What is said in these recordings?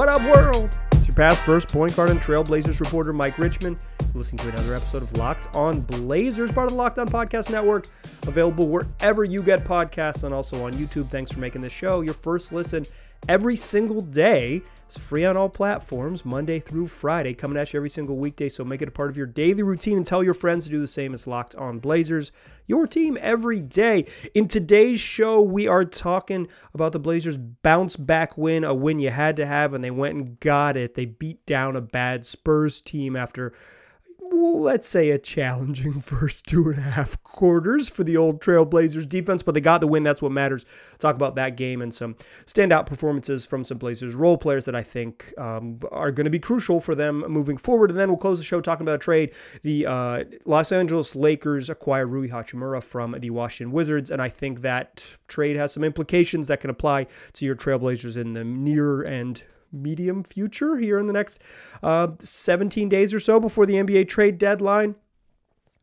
What up, world? It's your past first point guard and Trailblazers reporter, Mike Richman. listening to another episode of Locked On Blazers, part of the Locked On Podcast Network, available wherever you get podcasts and also on YouTube. Thanks for making this show your first listen every single day. It's free on all platforms, Monday through Friday, coming at you every single weekday. So make it a part of your daily routine and tell your friends to do the same It's Locked On Blazers, your team every day. In today's show, we are talking about the Blazers' bounce back win, a win you had to have, and they went and got it. They beat down a bad Spurs team after let's say a challenging first two and a half quarters for the old Trailblazers defense, but they got the win. That's what matters. Talk about that game and some standout performances from some Blazers role players that I think um, are going to be crucial for them moving forward. And then we'll close the show talking about a trade. The uh, Los Angeles Lakers acquire Rui Hachimura from the Washington Wizards, and I think that trade has some implications that can apply to your Trailblazers in the near and medium future here in the next uh, 17 days or so before the NBA trade deadline.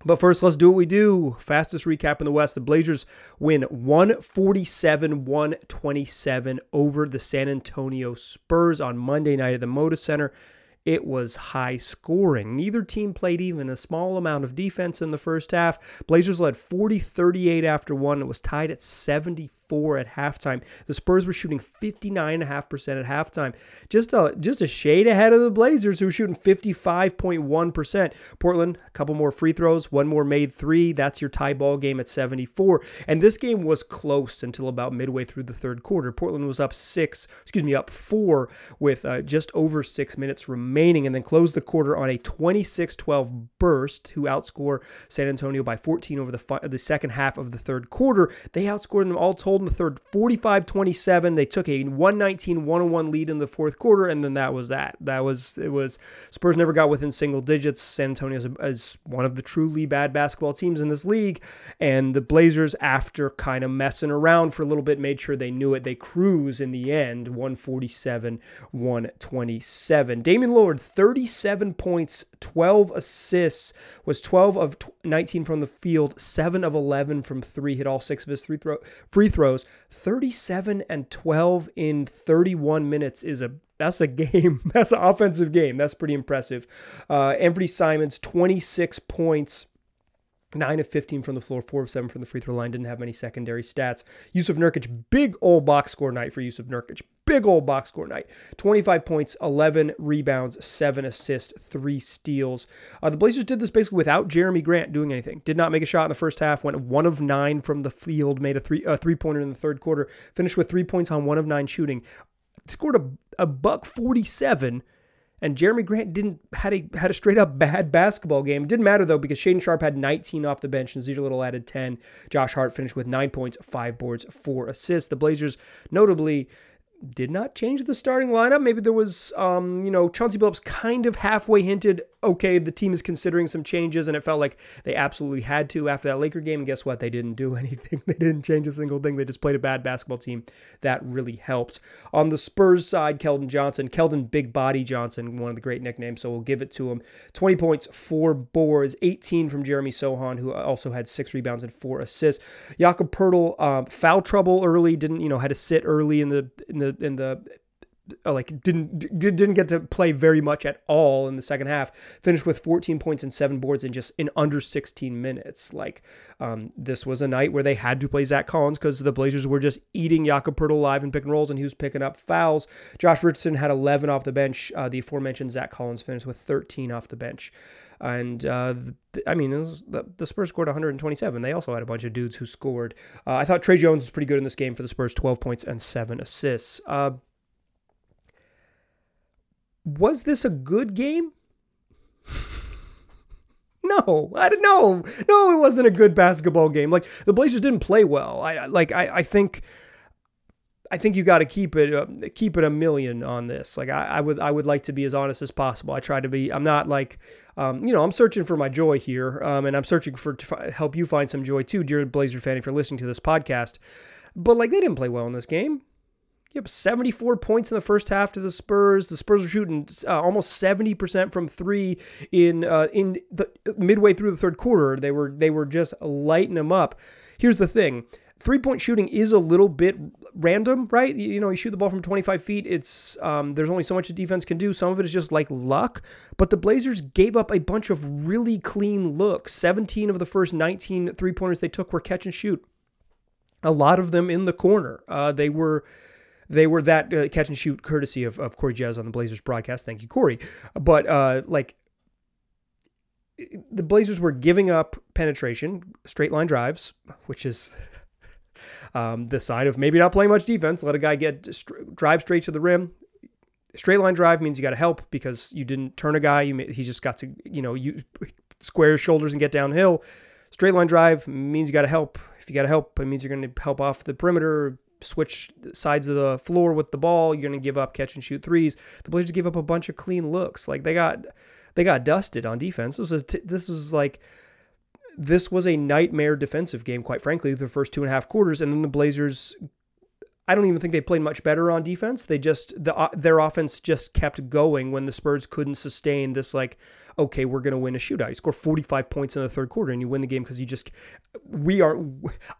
But first, let's do what we do. Fastest recap in the West. The Blazers win 147 127 over the San Antonio Spurs on Monday night at the Moda Center. It was high scoring. Neither team played even a small amount of defense in the first half. Blazers led 40 38 after one. It was tied at 74 four at halftime. The Spurs were shooting 59.5% at halftime. Just a just a shade ahead of the Blazers, who were shooting 55.1%. Portland, a couple more free throws, one more made three. That's your tie ball game at 74. And this game was close until about midway through the third quarter. Portland was up six, excuse me, up four with uh, just over six minutes remaining, and then closed the quarter on a 26-12 burst, who outscore San Antonio by 14 over the the second half of the third quarter. They outscored them all told in the third 45 27. They took a 119 101 lead in the fourth quarter, and then that was that. That was, it was, Spurs never got within single digits. San Antonio is, is one of the truly bad basketball teams in this league. And the Blazers, after kind of messing around for a little bit, made sure they knew it. They cruise in the end, 147 127. Damian Lillard, 37 points, 12 assists, was 12 of 19 from the field, 7 of 11 from three, hit all six of his three throw free throws. 37 and 12 in 31 minutes is a that's a game. That's an offensive game. That's pretty impressive. Uh, Anthony Simons, 26 points. 9 of 15 from the floor, 4 of 7 from the free throw line. Didn't have many secondary stats. Jusuf Nurkic, big old box score night for Jusuf Nurkic. Big old box score night. 25 points, 11 rebounds, 7 assists, 3 steals. Uh, the Blazers did this basically without Jerami Grant doing anything. Did not make a shot in the first half, went 1 of 9 from the field, made a three, a three pointer in the third quarter, finished with 3 points on 1 of 9 shooting. Scored a, a buck 47 and Jerami Grant didn't had a had a straight up bad basketball game. Didn't matter though because Shaedon Sharpe had 19 off the bench and Zito Little added 10. Josh Hart finished with nine points, five boards, four assists. The Blazers notably did not change the starting lineup. Maybe there was, um, you know, Chauncey Billups kind of halfway hinted, okay, the team is considering some changes, and it felt like they absolutely had to after that Laker game. And guess what? They didn't do anything. They didn't change a single thing. They just played a bad basketball team. That really helped. On the Spurs side, Keldon Johnson, Keldon Big Body Johnson, one of the great nicknames, so we'll give it to him. 20 points, four boards, 18 from Jeremy Sochan, who also had six rebounds and four assists. Jakob Poeltl, um, foul trouble early, didn't, you know, had to sit early in the in the in the like didn't didn't get to play very much at all in the second half. Finished with 14 points and seven boards in just in under 16 minutes. Like um, this was a night where they had to play Zach Collins because the Blazers were just eating Jakob Poeltl live in pick and rolls, and he was picking up fouls. Josh Richardson had 11 off the bench. Uh, the aforementioned Zach Collins finished with 13 off the bench. And uh, I mean, the, the, Spurs scored 127. They also had a bunch of dudes who scored. Uh, I thought Tre Jones was pretty good in this game for the Spurs, 12 points and seven assists. Uh, was this a good game? no, I don't know. No, it wasn't a good basketball game. Like the Blazers didn't play well. I like I, I think I think you got to keep it uh, keep it a million on this. Like I, I, would I would like to be as honest as possible. I try to be. I'm not like um, you know I'm searching for my joy here, um, and I'm searching for to help you find some joy too, dear Blazer fan, if you're listening to this podcast. But like they didn't play well in this game. Yep, 74 points in the first half to the Spurs. The Spurs were shooting uh, almost 70% from three in uh, in the midway through the third quarter. They were they were just lighting them up. Here's the thing three point shooting is a little bit random, right? You know, you shoot the ball from 25 feet. It's um, there's only so much the defense can do. Some of it is just like luck. But the Blazers gave up a bunch of really clean looks. 17 of the first 19 three pointers they took were catch and shoot. A lot of them in the corner. Uh, they were they were that uh, catch and shoot courtesy of, of Corey Jazz on the Blazers broadcast. Thank you, Corey. But uh, like the Blazers were giving up penetration, straight line drives, which is um, the side of maybe not playing much defense. Let a guy get drive straight to the rim. Straight line drive means you got to help because you didn't turn a guy. You he just got to you know you square his shoulders and get downhill. Straight line drive means you got to help. If you got to help, it means you're going to help off the perimeter, switch sides of the floor with the ball. You're going to give up catch and shoot threes. The Blazers gave up a bunch of clean looks. Like they got they got dusted on defense. This was this was like this was a nightmare defensive game, quite frankly, the first two and a half quarters, and then the Blazers. I don't even think they played much better on defense. They just the uh, their offense just kept going when the Spurs couldn't sustain this like okay, we're going to win a shootout. You score 45 points in the third quarter and you win the game because you just, we are,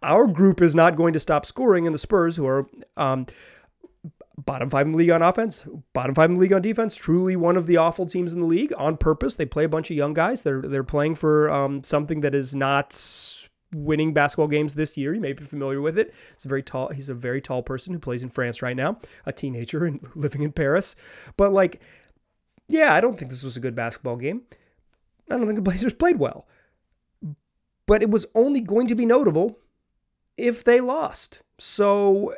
our group is not going to stop scoring. And the Spurs, who are um, bottom five in the league on offense, bottom five in the league on defense. Truly one of the awful teams in the league on purpose. They play a bunch of young guys. They're they're playing for um, something that is not winning basketball games this year. You may be familiar with it. It's a very tall. He's a very tall person who plays in France right now, a teenager and living in Paris. But like, yeah, I don't think this was a good basketball game. I don't think the Blazers played well. But it was only going to be notable if they lost. So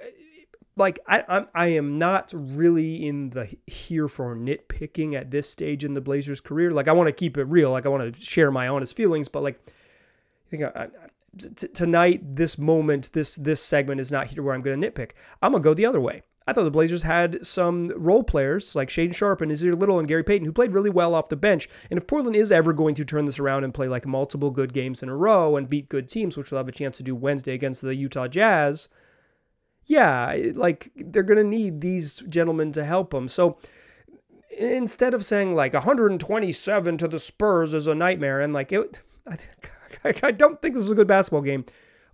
like I, I'm, I am not really in the here for nitpicking at this stage in the Blazers' career. Like I want to keep it real. Like I want to share my honest feelings. But like, I think I, I, t- tonight, this moment, this this segment is not here where I'm going to nitpick. I'm gonna go the other way. I thought the Blazers had some role players like Shaedon Sharpe and Nassir Little and Gary Payton who played really well off the bench. And if Portland is ever going to turn this around and play like multiple good games in a row and beat good teams, which we'll have a chance to do Wednesday against the Utah Jazz, yeah, like they're going to need these gentlemen to help them. So instead of saying like 127 to the Spurs is a nightmare and like it, I, I don't think this is a good basketball game.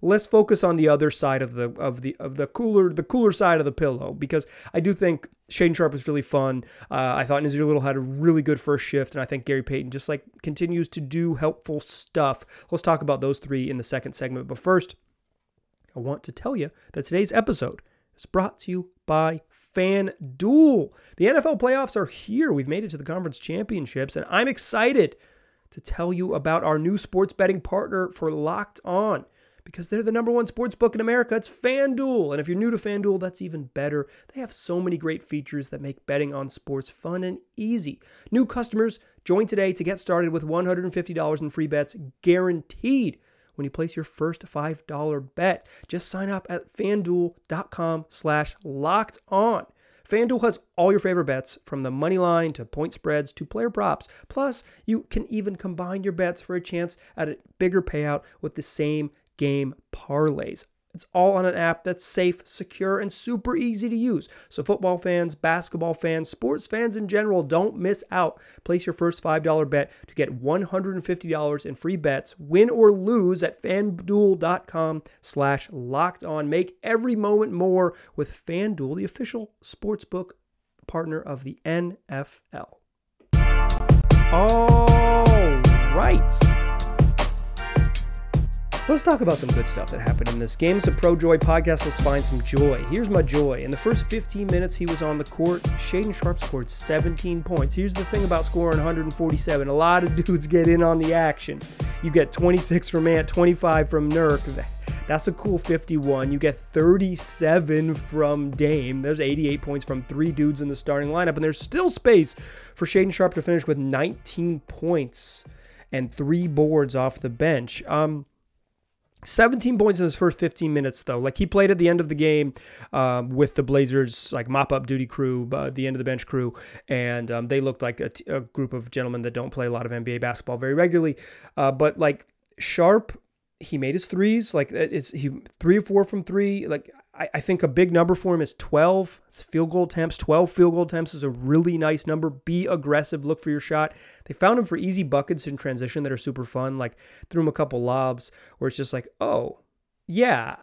Let's focus on the other side of the of the of the cooler the cooler side of the pillow because I do think Shaedon Sharpe was really fun. Uh, I thought Nassir Little had a really good first shift, and I think Gary Payton just like continues to do helpful stuff. Let's talk about those three in the second segment. But first, I want to tell you that today's episode is brought to you by FanDuel. The NFL playoffs are here. We've made it to the conference championships, and I'm excited to tell you about our new sports betting partner for Locked On because they're the number one sports book in America. It's FanDuel. And if you're new to FanDuel, that's even better. They have so many great features that make betting on sports fun and easy. New customers join today to get started with $150 in free bets guaranteed when you place your first $5 bet. Just sign up at fanduel.com slash locked on. FanDuel has all your favorite bets from the money line to point spreads to player props. Plus, you can even combine your bets for a chance at a bigger payout with the same game parlays. It's all on an app that's safe, secure, and super easy to use. So, football fans, basketball fans, sports fans in general, don't miss out. Place your first $5 bet to get $150 in free bets, win or lose at fanduel.com slash locked on. Make every moment more with FanDuel, the official sportsbook partner of the NFL. All right. Let's talk about some good stuff that happened in this game. It's a Pro Joy podcast. Let's find some joy. Here's my joy. In the first 15 minutes he was on the court, Shaedon Sharpe scored 17 points. Here's the thing about scoring 147. A lot of dudes get in on the action. You get 26 from Ant, 25 from Nurk. That's a cool 51. You get 37 from Dame. There's 88 points from three dudes in the starting lineup, and there's still space for Shaedon Sharpe to finish with 19 points and three boards off the bench. Um, 17 points in his first 15 minutes, though. Like he played at the end of the game um, with the Blazers, like mop up duty crew, uh, the end of the bench crew, and um, they looked like a, t- a group of gentlemen that don't play a lot of NBA basketball very regularly. Uh, but like Sharpe, he made his threes. Like it's he three or four from three. Like I, I think a big number for him is 12. It's field goal attempts. 12 field goal attempts is a really nice number. Be aggressive. Look for your shot. They found him for easy buckets in transition that are super fun. Like threw him a couple lobs where it's just like, oh, yeah,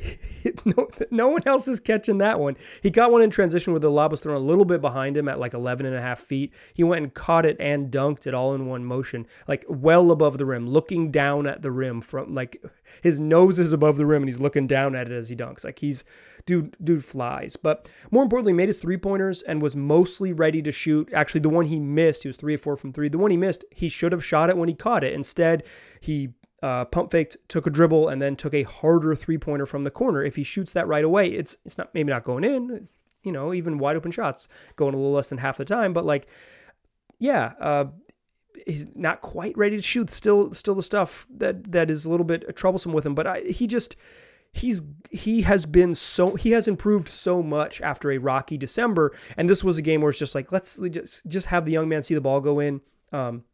no, no one else is catching that one. He got one in transition where the lob was thrown a little bit behind him at like 11 and a half feet. He went and caught it and dunked it all in one motion, like well above the rim, looking down at the rim from like his nose is above the rim and he's looking down at it as he dunks. Like he's dude, dude flies. But more importantly, made his three pointers and was mostly ready to shoot. Actually, the one he missed, he was three or four from three. The one he missed, he should have shot it when he caught it. Instead, he uh, pump faked, took a dribble, and then took a harder three pointer from the corner. If he shoots that right away, it's it's not maybe not going in. You know, even wide open shots going a little less than half the time. But like, yeah, uh, he's not quite ready to shoot. Still, still the stuff that that is a little bit troublesome with him. But I, he just he's he has been so he has improved so much after a rocky December. And this was a game where it's just like let's just just have the young man see the ball go in. Um,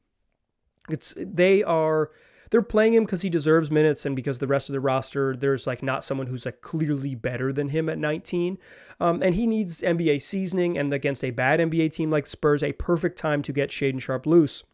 it's they are they're playing him because he deserves minutes and because the rest of the roster there's like not someone who's like clearly better than him at 19 um, and he needs nba seasoning and against a bad nba team like spurs a perfect time to get shaedon Sharpe loose.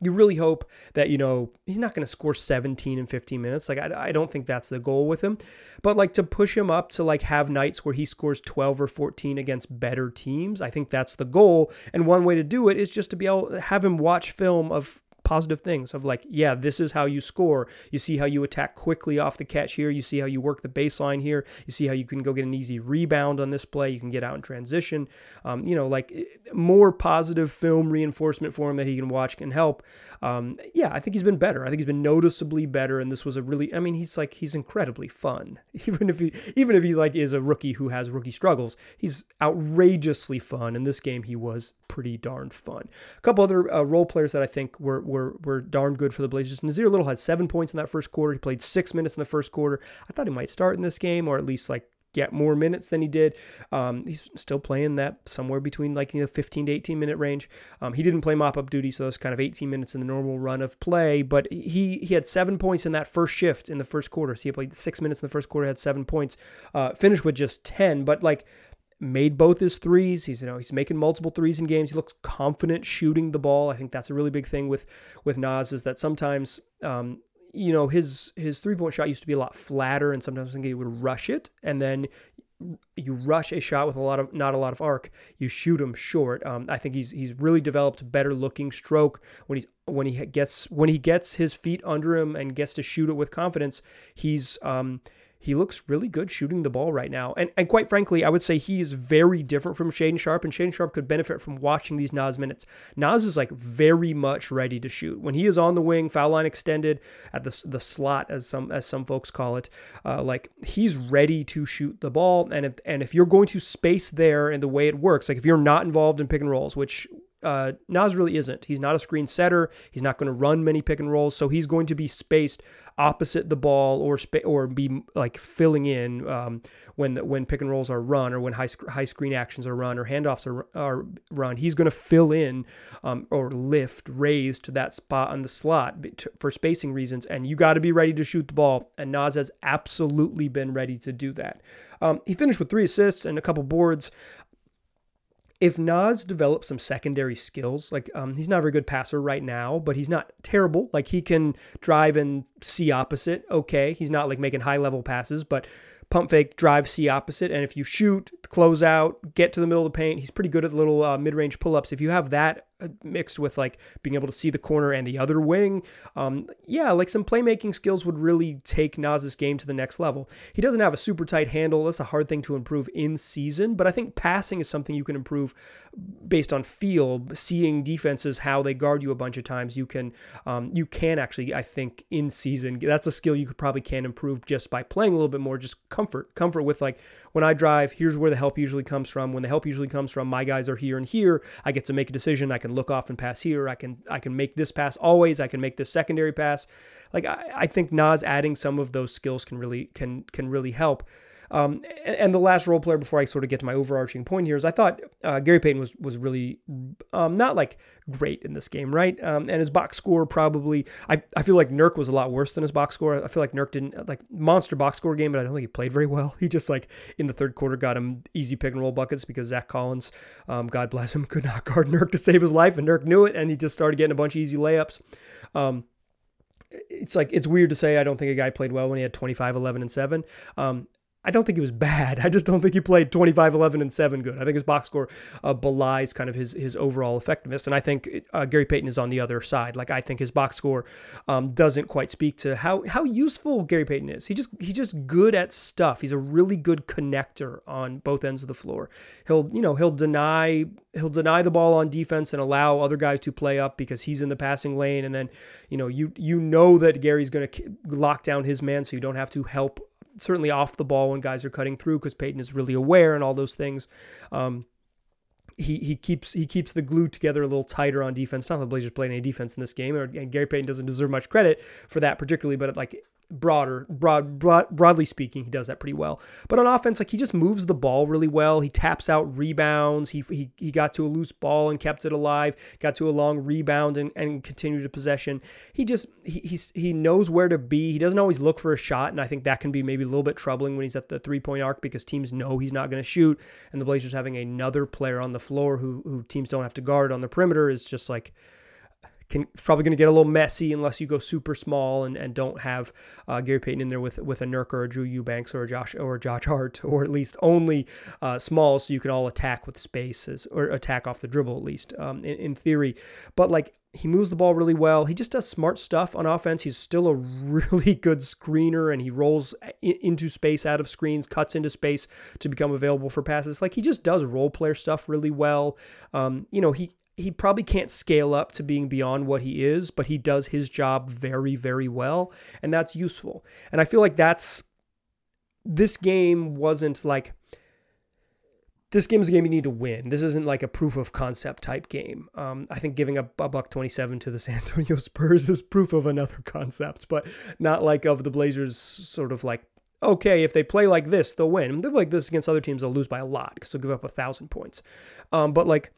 You really hope that you know he's not going to score 17 in 15 minutes. Like I, I don't think that's the goal with him. But like to push him up to like have nights where he scores 12 or 14 against better teams i think that's the goal. And one way to do it is just to be able to have him watch film of positive things of like, yeah, this is how you score. You see how you attack quickly off the catch here. You see how you work the baseline here. You see how you can go get an easy rebound on this play. You can get out in transition. Um, you know, like eh, more positive film reinforcement for him that he can watch can help. Um, yeah, I think he's been better. I think he's been noticeably better. And this was a really, I mean, he's like, he's incredibly fun. Even if he, even if he like is a rookie who has rookie struggles, he's outrageously fun. In this game, he was pretty darn fun. A couple other uh, role players that I think were, were were were darn good for the Blazers. Nassir Little had seven points in that first quarter. He played six minutes in the first quarter. I thought he might start in this game or at least like get more minutes than he did. Um, he's still playing that somewhere between like you know 15 to 18 minute range. Um, he didn't play mop up duty, so that's kind of 18 minutes in the normal run of play. But he he had seven points in that first shift in the first quarter. So he played six minutes in the first quarter, had seven points, uh, finished with just 10. But like made both his threes. He's you know he's making multiple threes in games. He looks confident shooting the ball. I think that's a really big thing with with Naz is that sometimes um, you know his his three point shot used to be a lot flatter, and sometimes I think he would rush it, and then you rush a shot with a lot of not a lot of arc. You shoot him short. Um, I think he's he's really developed better looking stroke when he's when he gets when he gets his feet under him and gets to shoot it with confidence. He's um, he looks really good shooting the ball right now. And and quite frankly, I would say he is very different from Shaedon Sharpe, and Shaedon Sharpe could benefit from watching these Naz minutes. Naz is like very much ready to shoot. When he is on the wing, foul line extended at the, the slot, as some as some folks call it, uh, like he's ready to shoot the ball. And if and if you're going to space there in the way it works, like if you're not involved in pick and rolls, which uh, Naz really isn't. He's not a screen setter. He's not going to run many pick and rolls, so he's going to be spaced opposite the ball or spa- or be like filling in um, when the, when pick and rolls are run or when high sc- high screen actions are run or handoffs are, are run. He's going to fill in um, or lift, raise to that spot on the slot for spacing reasons, and you got to be ready to shoot the ball. And Naz has absolutely been ready to do that. Um, he finished with three assists and a couple boards if Naz develops some secondary skills, like um, he's not a very good passer right now, but he's not terrible. Like he can drive and see opposite. Okay, he's not like making high level passes, but pump fake, drive, see opposite. And if you shoot, close out, get to the middle of the paint, he's pretty good at the little uh, mid range pull ups. If you have that mixed with like being able to see the corner and the other wing, um, yeah, like some playmaking skills would really take Naz's game to the next level. He doesn't have a super tight handle. That's a hard thing to improve in season, but I think passing is something you can improve based on feel, seeing defenses how they guard you a bunch of times. You can um, you can actually, I think, in season, that's a skill you could probably can improve just by playing a little bit more. Just comfort, comfort with like when I drive, here's where the help usually comes from. When the help usually comes from, my guys are here and here. I get to make a decision. I can look off and pass here. I can I can make this pass always. I can make this secondary pass. Like I, I think Naz adding some of those skills can really can can really help. Um, and the last role player before I sort of get to my overarching point here is I thought uh, Gary Payton was was really um, not like great in this game, right? Um, and his box score probably I, I feel like Nurk was a lot worse than his box score. I feel like Nurk didn't like monster box score game, but I don't think he played very well. He just like in the third quarter got him easy pick and roll buckets because Zach Collins, um, God bless him, could not guard Nurk to save his life, and Nurk knew it, and he just started getting a bunch of easy layups. Um, it's like it's weird to say I don't think a guy played well when he had 25, 11, and 7. Um, I don't think he was bad. I just don't think he played 25, 11, and 7 good. I think his box score uh, belies kind of his his overall effectiveness. And I think uh, Gary Payton is on the other side. Like I think his box score um, doesn't quite speak to how how useful Gary Payton is. He just he's just good at stuff. He's a really good connector on both ends of the floor. He'll you know he'll deny he'll deny the ball on defense and allow other guys to play up because he's in the passing lane. And then you know you you know that Gary's going to lock down his man, so you don't have to help certainly off the ball when guys are cutting through because Payton is really aware and all those things. Um, he he keeps he keeps the glue together a little tighter on defense. Not that the Blazers played any defense in this game, or, and Gary Payton doesn't deserve much credit for that particularly, but like broader, broad, broad, broadly speaking, he does that pretty well. But on offense, like he just moves the ball really well. He taps out rebounds. He he, he got to a loose ball and kept it alive. Got to a long rebound and, and continued a possession. He just he he's, he knows where to be. He doesn't always look for a shot, and I think that can be maybe a little bit troubling when he's at the three point arc because teams know he's not going to shoot, and the Blazers having another player on the floor who who teams don't have to guard on the perimeter is just like can probably going to get a little messy unless you go super small and, and don't have uh, Gary Payton in there with with a Nurk or a Drew Eubanks or a Josh or a Josh Hart or at least only uh, small so you can all attack with spaces or attack off the dribble at least um, in, in theory. But like he moves the ball really well. He just does smart stuff on offense. He's still a really good screener and he rolls into space out of screens, cuts into space to become available for passes. Like he just does role player stuff really well. Um, you know, he he probably can't scale up to being beyond what he is, but he does his job very, very well. And that's useful. And I feel like that's this game wasn't like this game's a game you need to win. This isn't like a proof of concept type game. Um, I think giving up a buck 27 to the San Antonio Spurs is proof of another concept, but not like of the Blazers sort of like, okay, if they play like this, they'll win. They're like this against other teams, they'll lose by a lot because they'll give up a thousand points. Um, but like,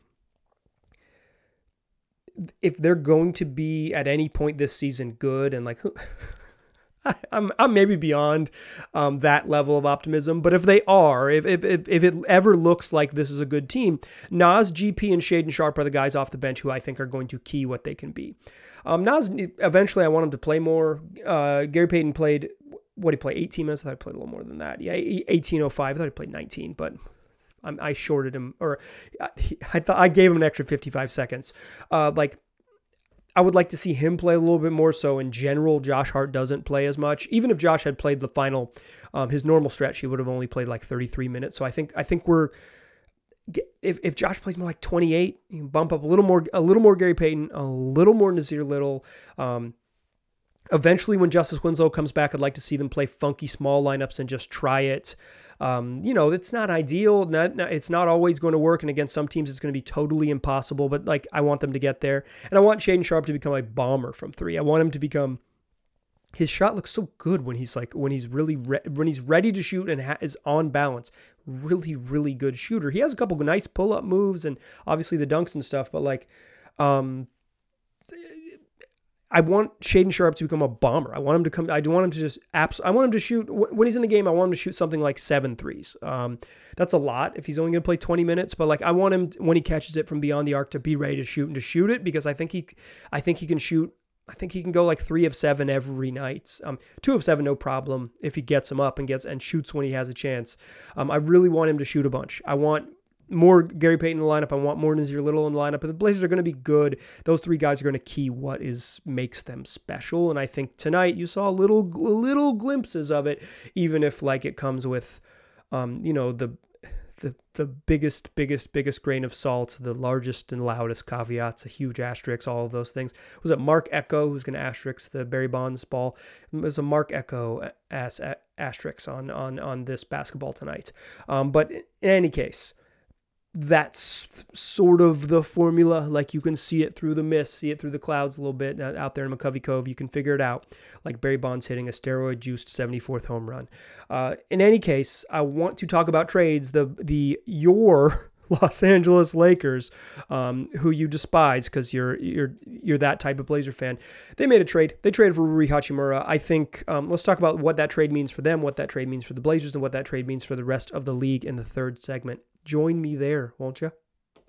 if they're going to be at any point this season good and like I'm I'm maybe beyond um, that level of optimism, but if they are, if, if if it ever looks like this is a good team, Naz, GP, and Shaedon Sharpe are the guys off the bench who I think are going to key what they can be. Um, Naz, eventually, I want him to play more. Uh, Gary Payton played what did he played 18 minutes. I thought he played a little more than that. Yeah, 18:05. I thought he played 19, but I shorted him, or I thought I gave him an extra 55 seconds. Uh, like I would like to see him play a little bit more. So in general, Josh Hart doesn't play as much. Even if Josh had played the final, um, his normal stretch, he would have only played like 33 minutes. So I think I think we're if, if Josh plays more like 28, you can bump up a little more a little more Gary Payton, a little more Nassir Little. Um, eventually, when Justice Winslow comes back, I'd like to see them play funky small lineups and just try it. Um, you know, it's not ideal. Not, not, it's not always going to work. And against some teams, it's going to be totally impossible. But like, I want them to get there. And I want Shaedon Sharpe to become a bomber from three. I want him to become. His shot looks so good when he's like when he's really re- when he's ready to shoot and ha- is on balance. Really, really good shooter. He has a couple nice pull up moves and obviously the dunks and stuff. But like, um, I want Shaedon Sharpe to become a bomber. I want him to come. I do want him to just abs. I want him to shoot when he's in the game. I want him to shoot something like seven threes. Um, that's a lot if he's only going to play 20 minutes. But like I want him when he catches it from beyond the arc to be ready to shoot and to shoot it because I think he, I think he can shoot. I think he can go like three of seven every night. Um, two of seven, no problem if he gets him up and gets and shoots when he has a chance. Um, I really want him to shoot a bunch. I want more Gary Payton in the lineup. I want more Nassir Little in the lineup. But the Blazers are going to be good. Those three guys are going to key what is makes them special. And I think tonight you saw little little glimpses of it, even if like it comes with, um, you know, the the the biggest, biggest, biggest grain of salt, the largest and loudest caveats, a huge asterisk, all of those things. Was it Marc Ecko who's going to asterisk the Barry Bonds ball? It was a Marc Ecko as asterisk on on on this basketball tonight. Um, but in any case, that's sort of the formula. Like you can see it through the mist, see it through the clouds a little bit uh, out there in McCovey Cove. You can figure it out. Like Barry Bonds hitting a steroid juiced 74th home run. Uh, in any case, I want to talk about trades. The the your Los Angeles Lakers, um, who you despise because you're you're you're that type of Blazer fan. They made a trade. They traded for Rui Hachimura. I think um, let's talk about what that trade means for them, what that trade means for the Blazers, and what that trade means for the rest of the league in the third segment. Join me there, won't you?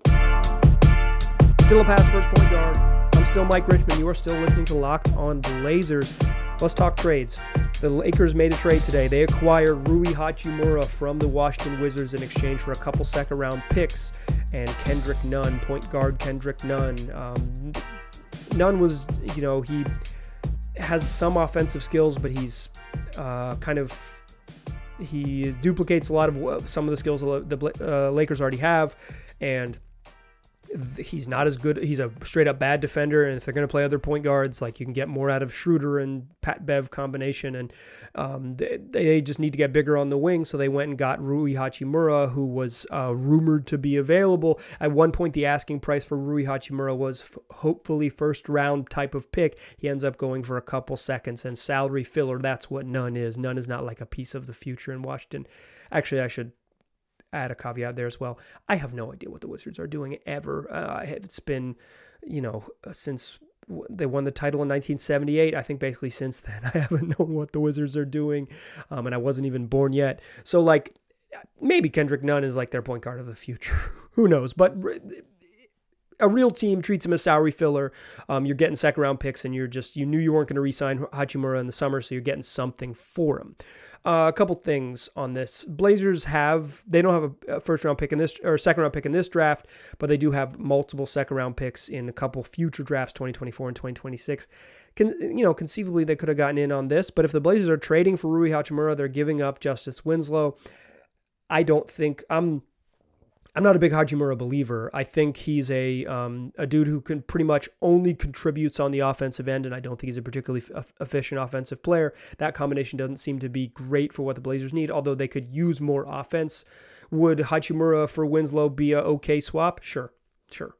Dylan Pass, first point guard, comes still Mike Richman. You are still listening to Locked on Blazers. Let's talk trades. The Lakers made a trade today. They acquired Rui Hachimura from the Washington Wizards in exchange for a couple second round picks and Kendrick Nunn, point guard Kendrick Nunn. Um, Nunn was, you know, he has some offensive skills, but he's uh, kind of he duplicates a lot of some of the skills the uh, Lakers already have, and he's not as good. He's a straight up bad defender, and if they're going to play other point guards, like you can get more out of Schroeder and Pat Bev combination, and um, they, they, just need to get bigger on the wing. So they went and got Rui Hachimura, who was uh, rumored to be available. At one point, the asking price for Rui Hachimura was f- hopefully first round type of pick. He ends up going for a couple seconds and salary filler. That's what Nunn is. Nunn is not like a piece of the future in Washington. Actually, I should add a caveat there as well. I have no idea what the Wizards are doing ever. Uh, it's been, you know, uh, since they won the title in 1978. I think basically since then I haven't known what the Wizards are doing, um, and I wasn't even born yet. So like, maybe Kendrick Nunn is like their point guard of the future. Who knows? But a real team treats him as salary filler. Um, you're getting second round picks, and you're just you knew you weren't going to re-sign Hachimura in the summer, so you're getting something for him. Uh, a couple things on this. Blazers have they don't have a, first round pick in this or second round pick in this draft, but they do have multiple second round picks in a couple future drafts, 2024 and 2026. Can you know conceivably they could have gotten in on this, but if the Blazers are trading for Rui Hachimura, they're giving up Justice Winslow. I don't think I'm I'm not a big Hachimura believer. I think he's a um, a dude who can pretty much only contributes on the offensive end, and I don't think he's a particularly f- efficient offensive player. That combination doesn't seem to be great for what the Blazers need, although they could use more offense. Would Hachimura for Winslow be a okay swap? Sure, sure.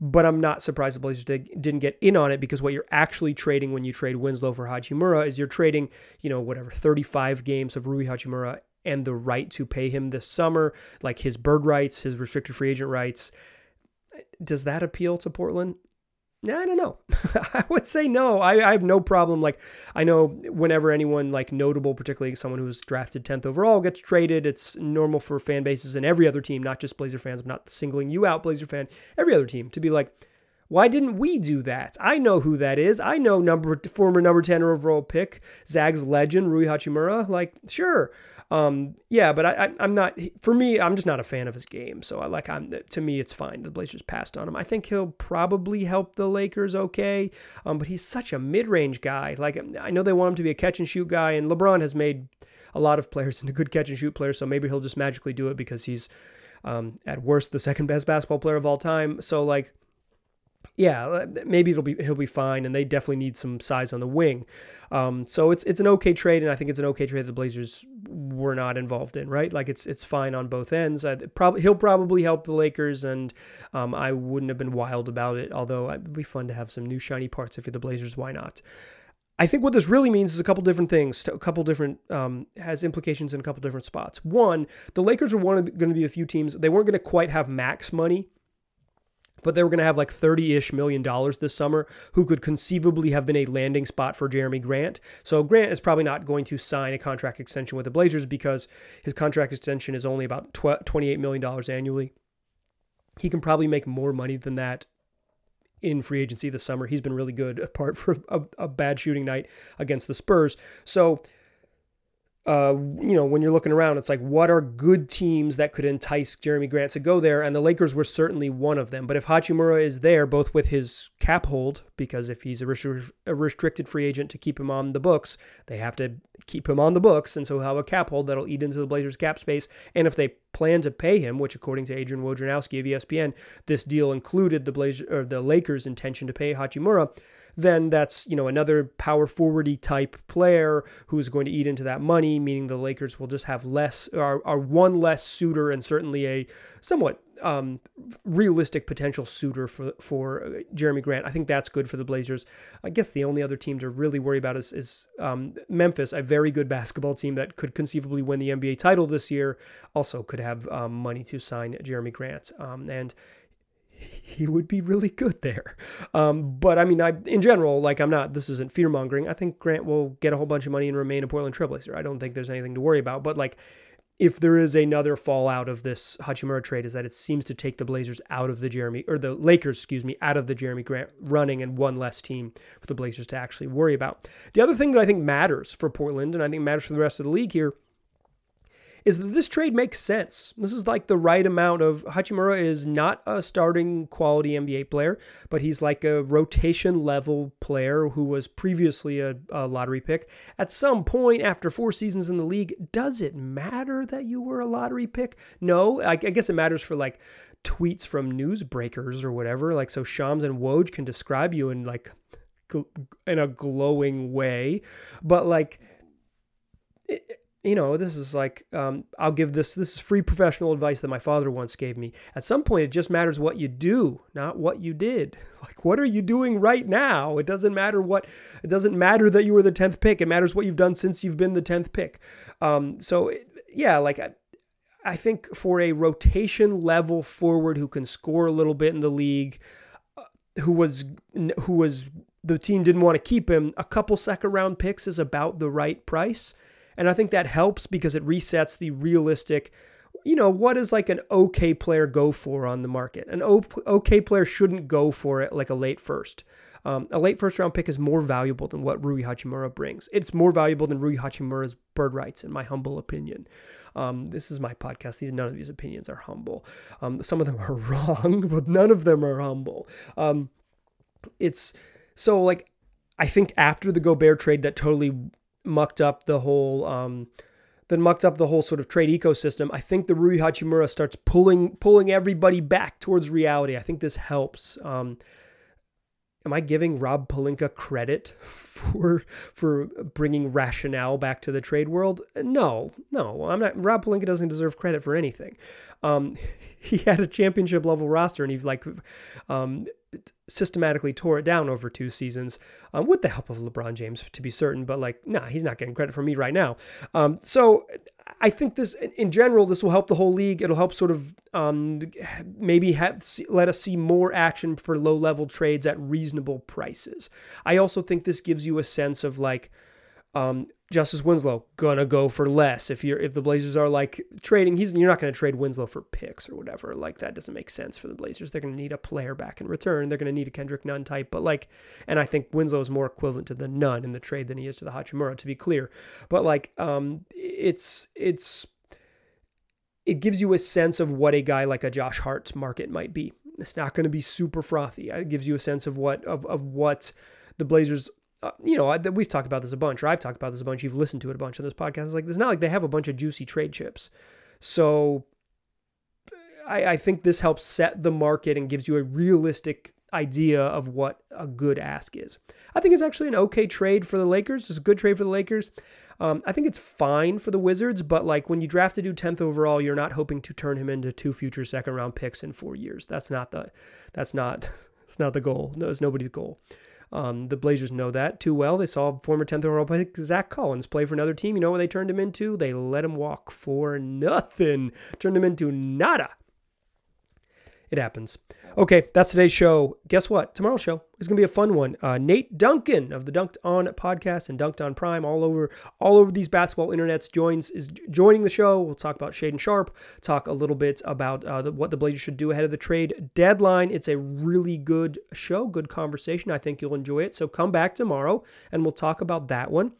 But I'm not surprised the Blazers did, didn't get in on it because what you're actually trading when you trade Winslow for Hachimura is you're trading, you know, whatever, 35 games of Rui Hachimura and the right to pay him this summer, like his bird rights, his restricted free agent rights. Does that appeal to Portland? Yeah, I don't know. I would say no. I, I, have no problem. Like, I know whenever anyone like notable, particularly someone who's drafted 10th overall, gets traded, it's normal for fan bases and every other team, not just Blazer fans. I'm not singling you out, Blazer fan, every other team, to be like, why didn't we do that? I know who that is. I know number former number 10 overall pick, Zags legend, Rui Hachimura. Like, sure. Um, yeah, but I, I, am not. For me, I'm just not a fan of his game. So I like. I'm to me, it's fine. The Blazers passed on him. I think he'll probably help the Lakers. Okay, um, but he's such a mid-range guy. Like I know they want him to be a catch and shoot guy, and LeBron has made a lot of players into good catch and shoot players. So maybe he'll just magically do it because he's um, at worst the second best basketball player of all time. So like yeah, uh, maybe it'll be he'll be fine, and they definitely need some size on the wing. Um, so it's it's an okay trade, and I think it's an okay trade that the Blazers were not involved in, right? Like it's it's fine on both ends. Uh, probably he'll probably help the Lakers, and um, I wouldn't have been wild about it. Although it'd be fun to have some new shiny parts if you're the Blazers. Why not? I think what this really means is a couple different things, a couple different um, has implications in a couple different spots. One, the Lakers were one going to be a few teams they weren't going to quite have max money but they were going to have like 30 ish million dollars this summer, who could conceivably have been a landing spot for Jerami Grant. So Grant is probably not going to sign a contract extension with the Blazers because his contract extension is only about $28 million annually. He can probably make more money than that in free agency this summer. He's been really good, apart from a, a bad shooting night against the Spurs. So uh, you know, when you're looking around, it's like, what are good teams that could entice Jerami Grant to go there? And the Lakers were certainly one of them. But if Hachimura is there, both with his cap hold, because if he's a, a restricted free agent to keep him on the books, they have to keep him on the books. And so have a cap hold that'll eat into the Blazers' cap space. And if they plan to pay him, which according to Adrian Wojnarowski of ESPN, this deal included the Blazers or the Lakers' intention to pay Hachimura then that's, you know, another power forwardy type player who's going to eat into that money, meaning the Lakers will just have less, are, are one less suitor and certainly a somewhat um, realistic potential suitor for for uh, Jerami Grant. I think that's good for the Blazers. I guess the only other team to really worry about is, is um, Memphis, a very good basketball team that could conceivably win the NBA title this year. Also, could have um, money to sign Jerami Grant. Um, and he would be really good there. Um, but I mean, I in general, like I'm not. This isn't fear mongering. I think Grant will get a whole bunch of money and remain a Portland Trailblazer. I don't think there's anything to worry about. But like, if there is another fallout of this Hachimura trade, is that it seems to take the Blazers out of the Jerami or the Lakers, excuse me, out of the Jerami Grant running and one less team for the Blazers to actually worry about. The other thing that I think matters for Portland and I think matters for the rest of the league here is that this trade makes sense. This is like the right amount of Hachimura is not a starting quality NBA player, but he's like a rotation level player who was previously a, a, lottery pick. At some point after four seasons in the league, does it matter that you were a lottery pick? No, I, I guess it matters for like tweets from newsbreakers or whatever. Like so Shams and Woj can describe you in like in a glowing way, but like. It, you know, this is like, um, I'll give this, this is free professional advice that my father once gave me. At some point, it just matters what you do, not what you did. Like, what are you doing right now? It doesn't matter what, it doesn't matter that you were the 10th pick. It matters what you've done since you've been the 10th pick. Um, so, yeah, like, I, I think for a rotation level forward who can score a little bit in the league, uh, who was, who was, the team didn't want to keep him, a couple second round picks is about the right price. And I think that helps because it resets the realistic, you know, what does like an okay player go for on the market? An okay player shouldn't go for it like a late first. Um, a late first round pick is more valuable than what Rui Hachimura brings. It's more valuable than Rui Hachimura's bird rights, in my humble opinion. Um, this is my podcast. These none of these opinions are humble. Um, some of them are wrong, but none of them are humble. Um, it's so like I think after the Gobert trade, that totally mucked up the whole um, mucked up the whole sort of trade ecosystem. I think the Rui Hachimura starts pulling pulling everybody back towards reality. I think this helps. Um, am I giving Rob Pelinka credit for for bringing rationale back to the trade world? No, no, I'm not. Rob Pelinka doesn't deserve credit for anything. Um, he had a championship level roster, and he's like um, systematically tore it down over two seasons um, with the help of LeBron James, to be certain. But like, nah, he's not getting credit for me right now. Um, so I think this, in general, this will help the whole league. It'll help sort of um, maybe have, let us see more action for low level trades at reasonable prices. I also think this gives you a sense of like, um, Justice Winslow gonna go for less if you're if the Blazers are like trading. He's you're not gonna trade Winslow for picks or whatever. Like that doesn't make sense for the Blazers. They're gonna need a player back in return. They're gonna need a Kendrick Nunn type. But like, and I think Winslow is more equivalent to the Nunn in the trade than he is to the Hachimura. To be clear, but like, um, it's it's it gives you a sense of what a guy like a Josh Hart's market might be. It's not to be super frothy. It gives you a sense of what of of what the Blazers uh, you know, I, we've talked about this a bunch, or I've talked about this a bunch. You've listened to it a bunch on this podcast. It's like it's not like they have a bunch of juicy trade chips. So I, I think this helps set the market and gives you a realistic idea of what a good ask is. I think it's actually an okay trade for the Lakers. It's a good trade for the Lakers. Um, I think it's fine for the Wizards, but like when you draft a dude 10th overall, you're not hoping to turn him into two future second round picks in four years. That's not the that's not that's not the goal. No, it's nobody's goal. Um, the Blazers know that too well. They saw former 10th overall pick Zach Collins play for another team. You know what they turned him into? They let him walk for nothing. Turned him into nada. It happens. Okay, that's today's show. Guess what? Tomorrow's show is going to be a fun one. Uh, Nate Duncan of the Dunked On podcast and Dunked On Prime, all over all over these basketball internets, joins is joining the show. We'll talk about Shaedon Sharpe, talk a little bit about uh, the, what the Blazers should do ahead of the trade deadline. It's a really good show, good conversation. I think you'll enjoy it. So come back tomorrow and we'll talk about that one.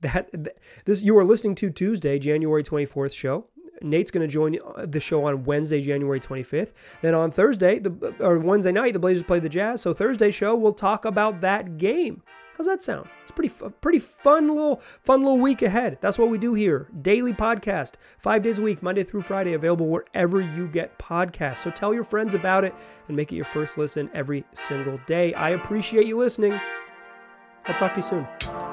That this you are listening to Tuesday, January 24th show. Nate's going to join uh, the show on Wednesday, January 25th. Then on Thursday, the, or Wednesday night, the Blazers play the Jazz. So Thursday show, we'll talk about that game. How's that sound? It's pretty pretty fun little fun little week ahead. That's what we do here. Daily podcast, five days a week, Monday through Friday, available wherever you get podcasts. So tell your friends about it and make it your first listen every single day. I appreciate you listening. I'll talk to you soon.